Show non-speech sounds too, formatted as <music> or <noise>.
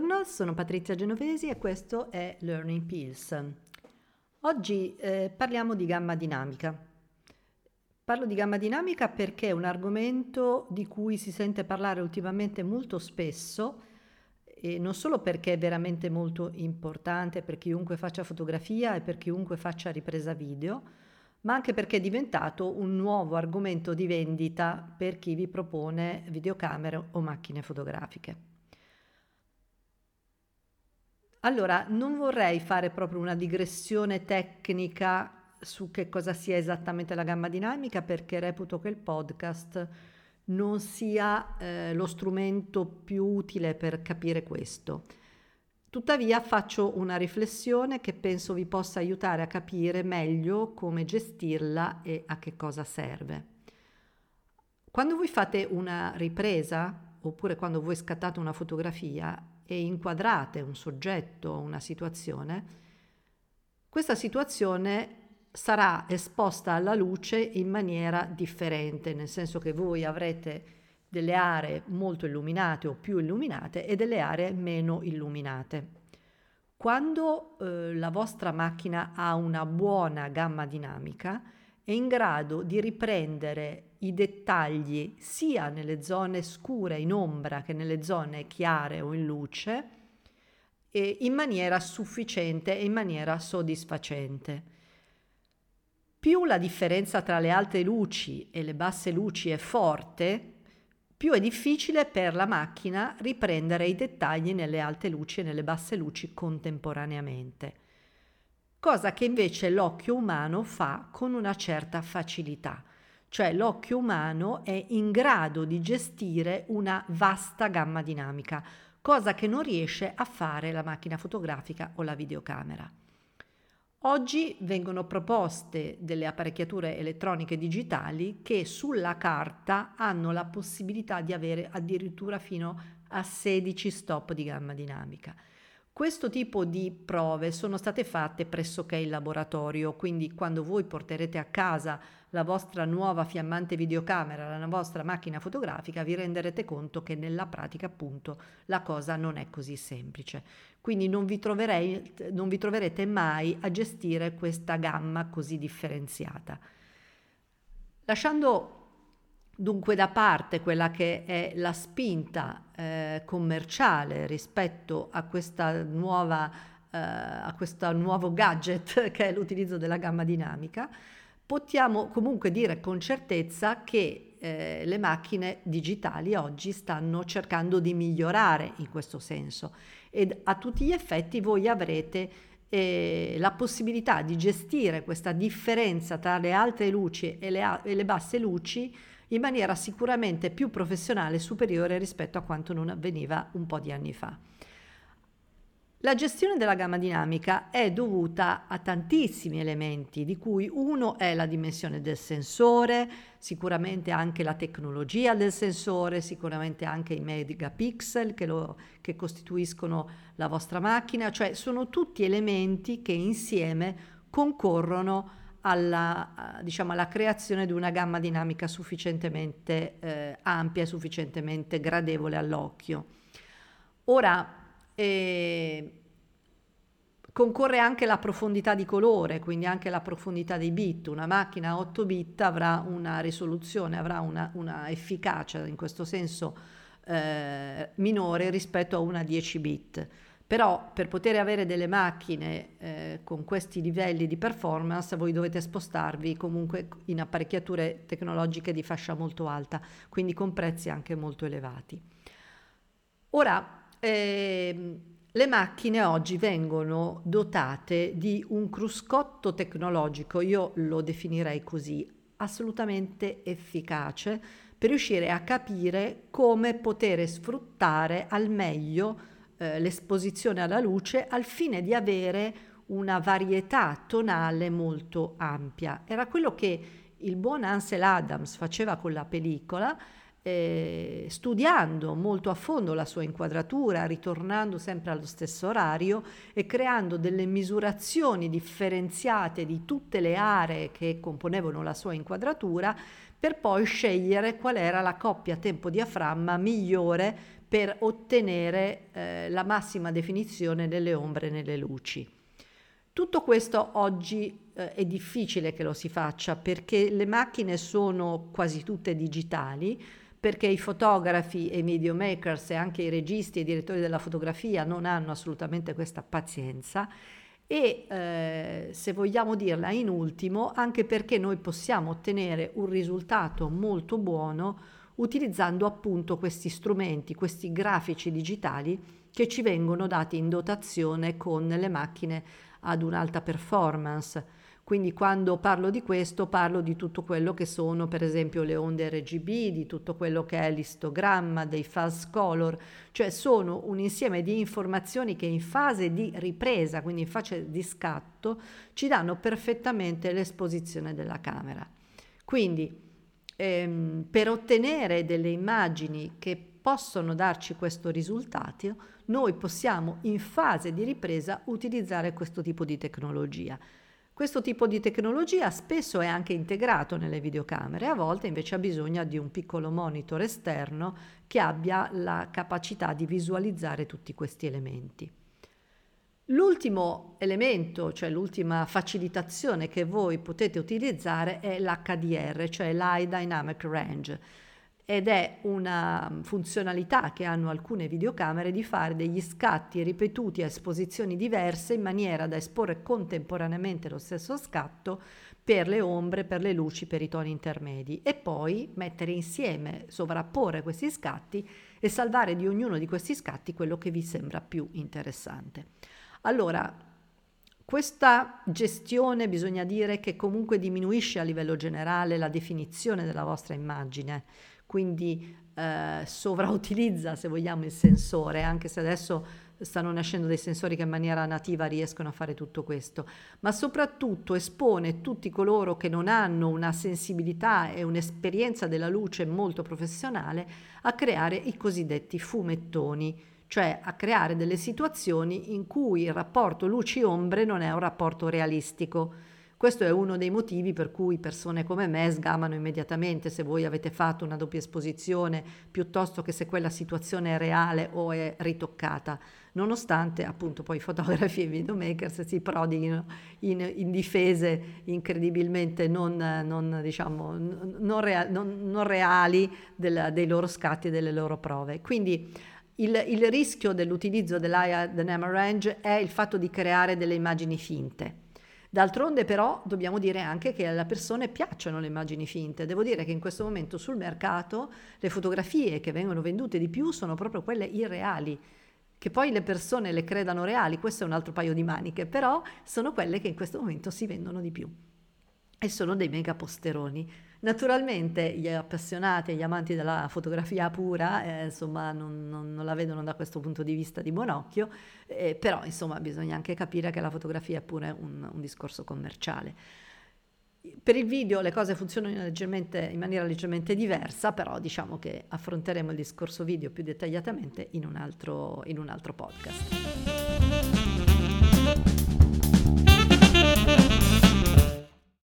Buongiorno, sono Patrizia Genovesi e questo è Learning Pills. Oggi eh, parliamo di gamma dinamica. Parlo di gamma dinamica perché è un argomento di cui si sente parlare ultimamente molto spesso e non solo perché è veramente molto importante per chiunque faccia fotografia e per chiunque faccia ripresa video, ma anche perché è diventato un nuovo argomento di vendita per chi vi propone videocamere o macchine fotografiche. Allora, non vorrei fare proprio una digressione tecnica su che cosa sia esattamente la gamma dinamica perché reputo che il podcast non sia eh, lo strumento più utile per capire questo. Tuttavia faccio una riflessione che penso vi possa aiutare a capire meglio come gestirla e a che cosa serve. Quando voi fate una ripresa oppure quando voi scattate una fotografia, e inquadrate un soggetto una situazione, questa situazione sarà esposta alla luce in maniera differente, nel senso che voi avrete delle aree molto illuminate o più illuminate e delle aree meno illuminate. Quando eh, la vostra macchina ha una buona gamma dinamica, è in grado di riprendere i dettagli sia nelle zone scure in ombra che nelle zone chiare o in luce e in maniera sufficiente e in maniera soddisfacente. Più la differenza tra le alte luci e le basse luci è forte, più è difficile per la macchina riprendere i dettagli nelle alte luci e nelle basse luci contemporaneamente cosa che invece l'occhio umano fa con una certa facilità. Cioè l'occhio umano è in grado di gestire una vasta gamma dinamica, cosa che non riesce a fare la macchina fotografica o la videocamera. Oggi vengono proposte delle apparecchiature elettroniche digitali che sulla carta hanno la possibilità di avere addirittura fino a 16 stop di gamma dinamica. Questo tipo di prove sono state fatte pressoché in laboratorio, quindi quando voi porterete a casa la vostra nuova fiammante videocamera, la vostra macchina fotografica, vi renderete conto che nella pratica appunto la cosa non è così semplice. Quindi non vi, non vi troverete mai a gestire questa gamma così differenziata. Lasciando Dunque da parte quella che è la spinta eh, commerciale rispetto a questa nuova eh, a questo nuovo gadget <laughs> che è l'utilizzo della gamma dinamica, possiamo comunque dire con certezza che eh, le macchine digitali oggi stanno cercando di migliorare in questo senso. Ed a tutti gli effetti voi avrete eh, la possibilità di gestire questa differenza tra le alte luci e le, e le basse luci in maniera sicuramente più professionale e superiore rispetto a quanto non avveniva un po' di anni fa. La gestione della gamma dinamica è dovuta a tantissimi elementi, di cui uno è la dimensione del sensore, sicuramente anche la tecnologia del sensore, sicuramente anche i megapixel che, lo, che costituiscono la vostra macchina, cioè sono tutti elementi che insieme concorrono alla, diciamo, alla creazione di una gamma dinamica sufficientemente eh, ampia e sufficientemente gradevole all'occhio. Ora, eh, concorre anche la profondità di colore, quindi anche la profondità dei bit. Una macchina a 8 bit avrà una risoluzione, avrà una, una efficacia in questo senso eh, minore rispetto a una 10 bit. Però per poter avere delle macchine eh, con questi livelli di performance voi dovete spostarvi comunque in apparecchiature tecnologiche di fascia molto alta, quindi con prezzi anche molto elevati. Ora, eh, le macchine oggi vengono dotate di un cruscotto tecnologico, io lo definirei così, assolutamente efficace per riuscire a capire come poter sfruttare al meglio eh, l'esposizione alla luce al fine di avere una varietà tonale molto ampia. Era quello che il buon Ansel Adams faceva con la pellicola, eh, studiando molto a fondo la sua inquadratura, ritornando sempre allo stesso orario e creando delle misurazioni differenziate di tutte le aree che componevano la sua inquadratura per poi scegliere qual era la coppia tempo-diaframma migliore per ottenere eh, la massima definizione nelle ombre nelle luci. Tutto questo oggi eh, è difficile che lo si faccia perché le macchine sono quasi tutte digitali, perché i fotografi e i videomakers e anche i registi e i direttori della fotografia non hanno assolutamente questa pazienza e eh, se vogliamo dirla in ultimo anche perché noi possiamo ottenere un risultato molto buono utilizzando appunto questi strumenti, questi grafici digitali che ci vengono dati in dotazione con le macchine ad un'alta performance. Quindi quando parlo di questo parlo di tutto quello che sono per esempio le onde RGB, di tutto quello che è l'istogramma, dei fast color, cioè sono un insieme di informazioni che in fase di ripresa, quindi in fase di scatto, ci danno perfettamente l'esposizione della camera. Quindi ehm, per ottenere delle immagini che possono darci questo risultato, noi possiamo in fase di ripresa utilizzare questo tipo di tecnologia. Questo tipo di tecnologia spesso è anche integrato nelle videocamere, a volte invece ha bisogno di un piccolo monitor esterno che abbia la capacità di visualizzare tutti questi elementi. L'ultimo elemento, cioè l'ultima facilitazione che voi potete utilizzare è l'HDR, cioè l'High Dynamic Range ed è una funzionalità che hanno alcune videocamere di fare degli scatti ripetuti a esposizioni diverse in maniera da esporre contemporaneamente lo stesso scatto per le ombre, per le luci, per i toni intermedi e poi mettere insieme, sovrapporre questi scatti e salvare di ognuno di questi scatti quello che vi sembra più interessante. Allora, questa gestione bisogna dire che comunque diminuisce a livello generale la definizione della vostra immagine quindi eh, sovrautilizza, se vogliamo, il sensore, anche se adesso stanno nascendo dei sensori che in maniera nativa riescono a fare tutto questo, ma soprattutto espone tutti coloro che non hanno una sensibilità e un'esperienza della luce molto professionale a creare i cosiddetti fumettoni, cioè a creare delle situazioni in cui il rapporto luci-ombre non è un rapporto realistico questo è uno dei motivi per cui persone come me sgamano immediatamente se voi avete fatto una doppia esposizione piuttosto che se quella situazione è reale o è ritoccata, nonostante appunto poi fotografi e videomakers si prodighino in, in difese incredibilmente non, non, diciamo, non, rea, non reali del, dei loro scatti e delle loro prove. Quindi il, il rischio dell'utilizzo dell'AIA Dynamic Range è il fatto di creare delle immagini finte D'altronde però dobbiamo dire anche che alle persone piacciono le immagini finte. Devo dire che in questo momento sul mercato le fotografie che vengono vendute di più sono proprio quelle irreali. Che poi le persone le credano reali, questo è un altro paio di maniche, però sono quelle che in questo momento si vendono di più. E sono dei mega posteroni. Naturalmente gli appassionati e gli amanti della fotografia pura, eh, insomma, non, non, non, la vedono da questo punto di vista di buon occhio, eh, però insomma bisogna anche capire che la fotografia è pure un, un discorso commerciale. Per il video le cose funzionano in maniera leggermente diversa, però diciamo che affronteremo il discorso video più dettagliatamente in un altro, in un altro podcast.